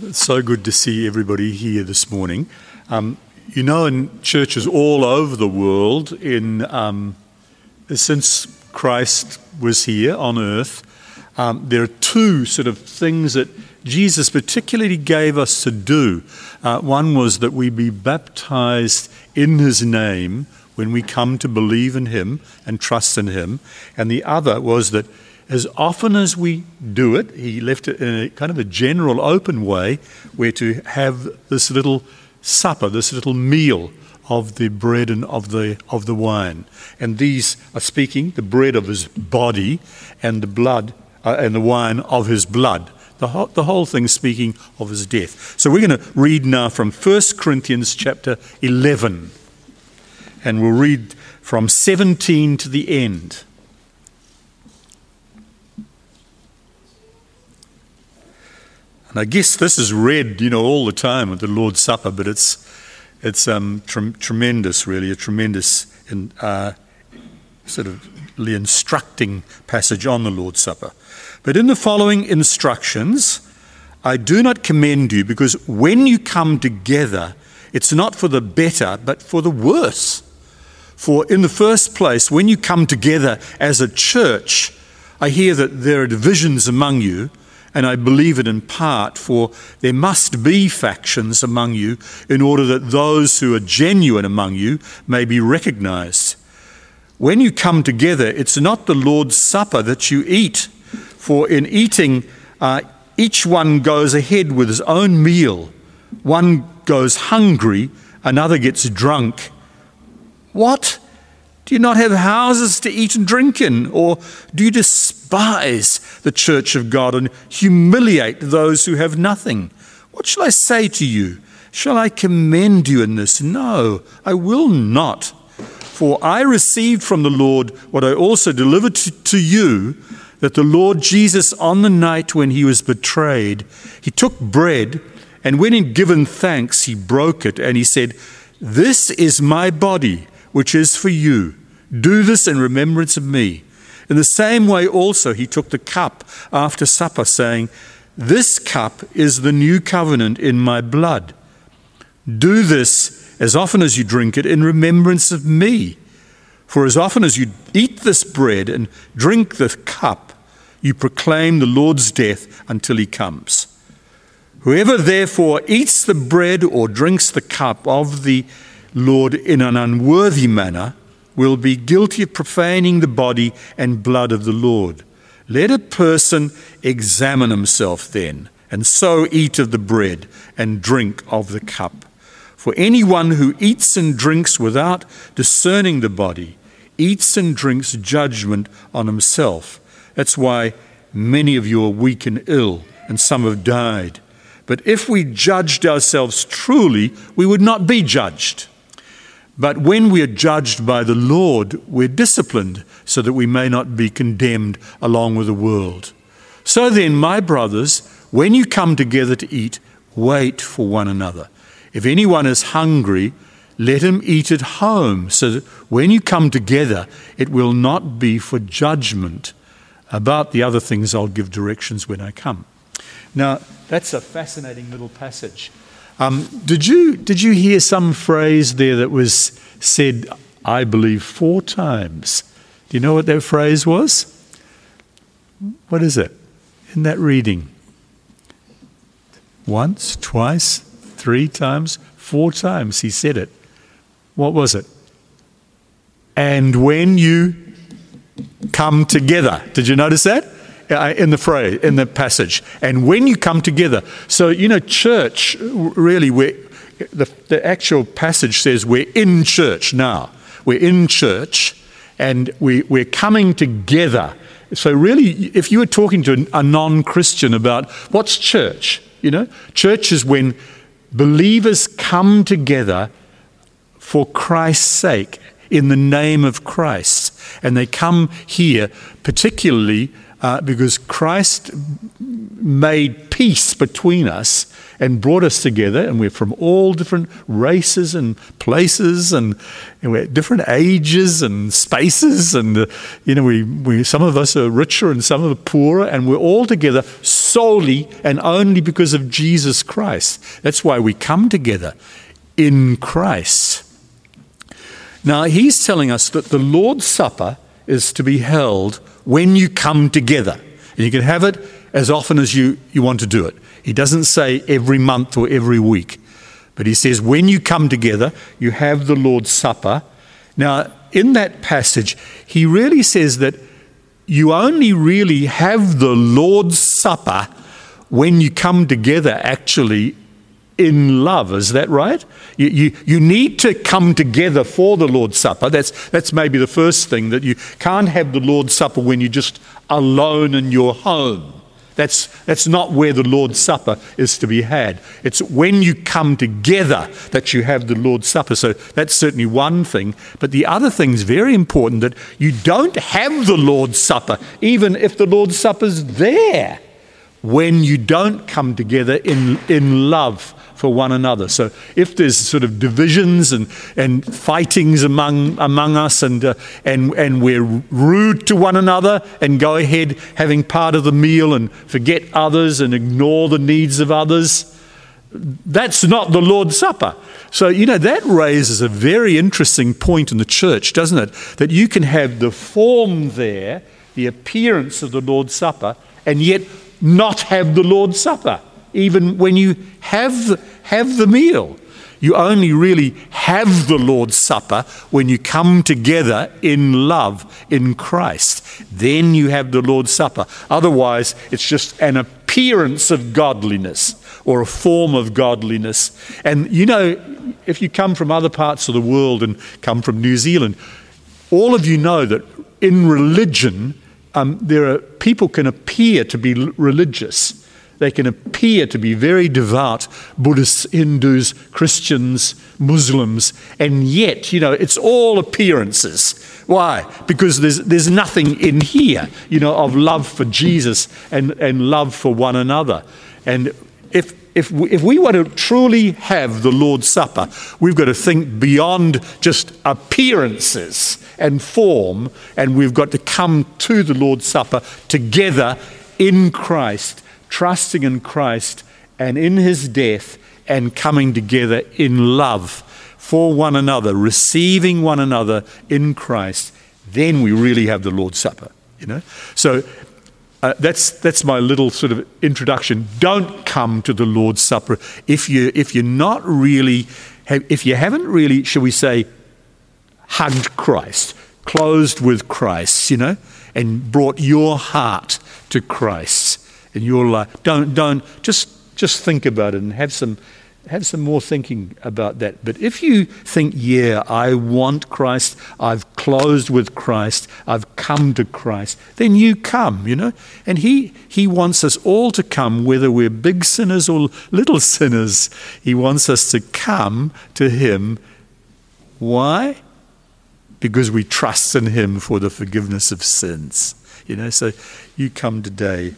It's so good to see everybody here this morning. Um, you know, in churches all over the world, in um, since Christ was here on earth, um, there are two sort of things that Jesus particularly gave us to do. Uh, one was that we be baptized in His name when we come to believe in Him and trust in Him, and the other was that as often as we do it, he left it in a kind of a general open way, where to have this little supper, this little meal of the bread and of the of the wine. And these are speaking the bread of his body and the blood uh, and the wine of his blood. The whole, the whole thing speaking of his death. So we're going to read now from 1 Corinthians chapter 11. And we'll read from 17 to the end. And I guess this is read, you know, all the time at the Lord's Supper, but it's it's um, tre- tremendous, really, a tremendous in, uh, sort of instructing passage on the Lord's Supper. But in the following instructions, I do not commend you because when you come together, it's not for the better, but for the worse. For in the first place, when you come together as a church, I hear that there are divisions among you and I believe it in part, for there must be factions among you in order that those who are genuine among you may be recognized. When you come together, it's not the Lord's Supper that you eat, for in eating, uh, each one goes ahead with his own meal. One goes hungry, another gets drunk. What? Do you not have houses to eat and drink in? Or do you despise the church of God and humiliate those who have nothing? What shall I say to you? Shall I commend you in this? No, I will not. For I received from the Lord what I also delivered to, to you that the Lord Jesus, on the night when he was betrayed, he took bread, and when he'd given thanks, he broke it, and he said, This is my body which is for you. Do this in remembrance of me. In the same way, also, he took the cup after supper, saying, This cup is the new covenant in my blood. Do this as often as you drink it in remembrance of me. For as often as you eat this bread and drink the cup, you proclaim the Lord's death until he comes. Whoever therefore eats the bread or drinks the cup of the Lord in an unworthy manner will be guilty of profaning the body and blood of the Lord. Let a person examine himself then, and so eat of the bread and drink of the cup. For anyone who eats and drinks without discerning the body eats and drinks judgment on himself. That's why many of you are weak and ill, and some have died. But if we judged ourselves truly, we would not be judged. But when we are judged by the Lord, we're disciplined so that we may not be condemned along with the world. So then, my brothers, when you come together to eat, wait for one another. If anyone is hungry, let him eat at home, so that when you come together, it will not be for judgment. About the other things, I'll give directions when I come. Now, that's a fascinating little passage. Um, did, you, did you hear some phrase there that was said, I believe, four times? Do you know what that phrase was? What is it in that reading? Once, twice, three times, four times he said it. What was it? And when you come together. Did you notice that? Uh, in the phrase, in the passage. And when you come together, so you know, church really, we the, the actual passage says we're in church now. We're in church, and we, we're coming together. So really, if you were talking to a non-Christian about what's church, you know, church is when believers come together for Christ's sake in the name of Christ, and they come here particularly uh, because Christ made peace between us and brought us together, and we're from all different races and places, and, and we're at different ages and spaces, and uh, you know, we, we some of us are richer and some of are poorer, and we're all together solely and only because of Jesus Christ. That's why we come together in Christ. Now, he's telling us that the Lord's Supper is to be held when you come together. And you can have it as often as you, you want to do it. He doesn't say every month or every week, but he says when you come together, you have the Lord's Supper. Now, in that passage, he really says that you only really have the Lord's Supper when you come together actually in love. Is that right? You, you, you need to come together for the Lord's Supper. That's, that's maybe the first thing, that you can't have the Lord's Supper when you're just alone in your home. That's, that's not where the Lord's Supper is to be had. It's when you come together that you have the Lord's Supper. So that's certainly one thing. But the other thing is very important that you don't have the Lord's Supper, even if the Lord's Supper's there, when you don't come together in, in love for one another. So if there's sort of divisions and, and fightings among, among us and, uh, and, and we're rude to one another and go ahead having part of the meal and forget others and ignore the needs of others, that's not the Lord's Supper. So, you know, that raises a very interesting point in the church, doesn't it? That you can have the form there, the appearance of the Lord's Supper, and yet not have the Lord's Supper even when you have, have the meal. You only really have the Lord's Supper when you come together in love in Christ. Then you have the Lord's Supper. Otherwise, it's just an appearance of godliness or a form of godliness. And you know, if you come from other parts of the world and come from New Zealand, all of you know that in religion, um, there are people can appear to be religious they can appear to be very devout Buddhists, Hindus, Christians, Muslims, and yet, you know, it's all appearances. Why? Because there's, there's nothing in here, you know, of love for Jesus and, and love for one another. And if, if we, if we want to truly have the Lord's Supper, we've got to think beyond just appearances and form, and we've got to come to the Lord's Supper together in Christ trusting in Christ and in his death and coming together in love for one another, receiving one another in Christ, then we really have the Lord's Supper. You know, so uh, that's that's my little sort of introduction. Don't come to the Lord's Supper if you if you're not really if you haven't really, shall we say, hugged Christ, closed with Christ, you know, and brought your heart to Christ in your life. Don't, don't, just, just think about it and have some, have some more thinking about that. But if you think, yeah, I want Christ, I've closed with Christ, I've come to Christ, then you come, you know. And He, he wants us all to come, whether we're big sinners or little sinners. He wants us to come to Him. Why? Because we trust in Him for the forgiveness of sins. You know, so you come today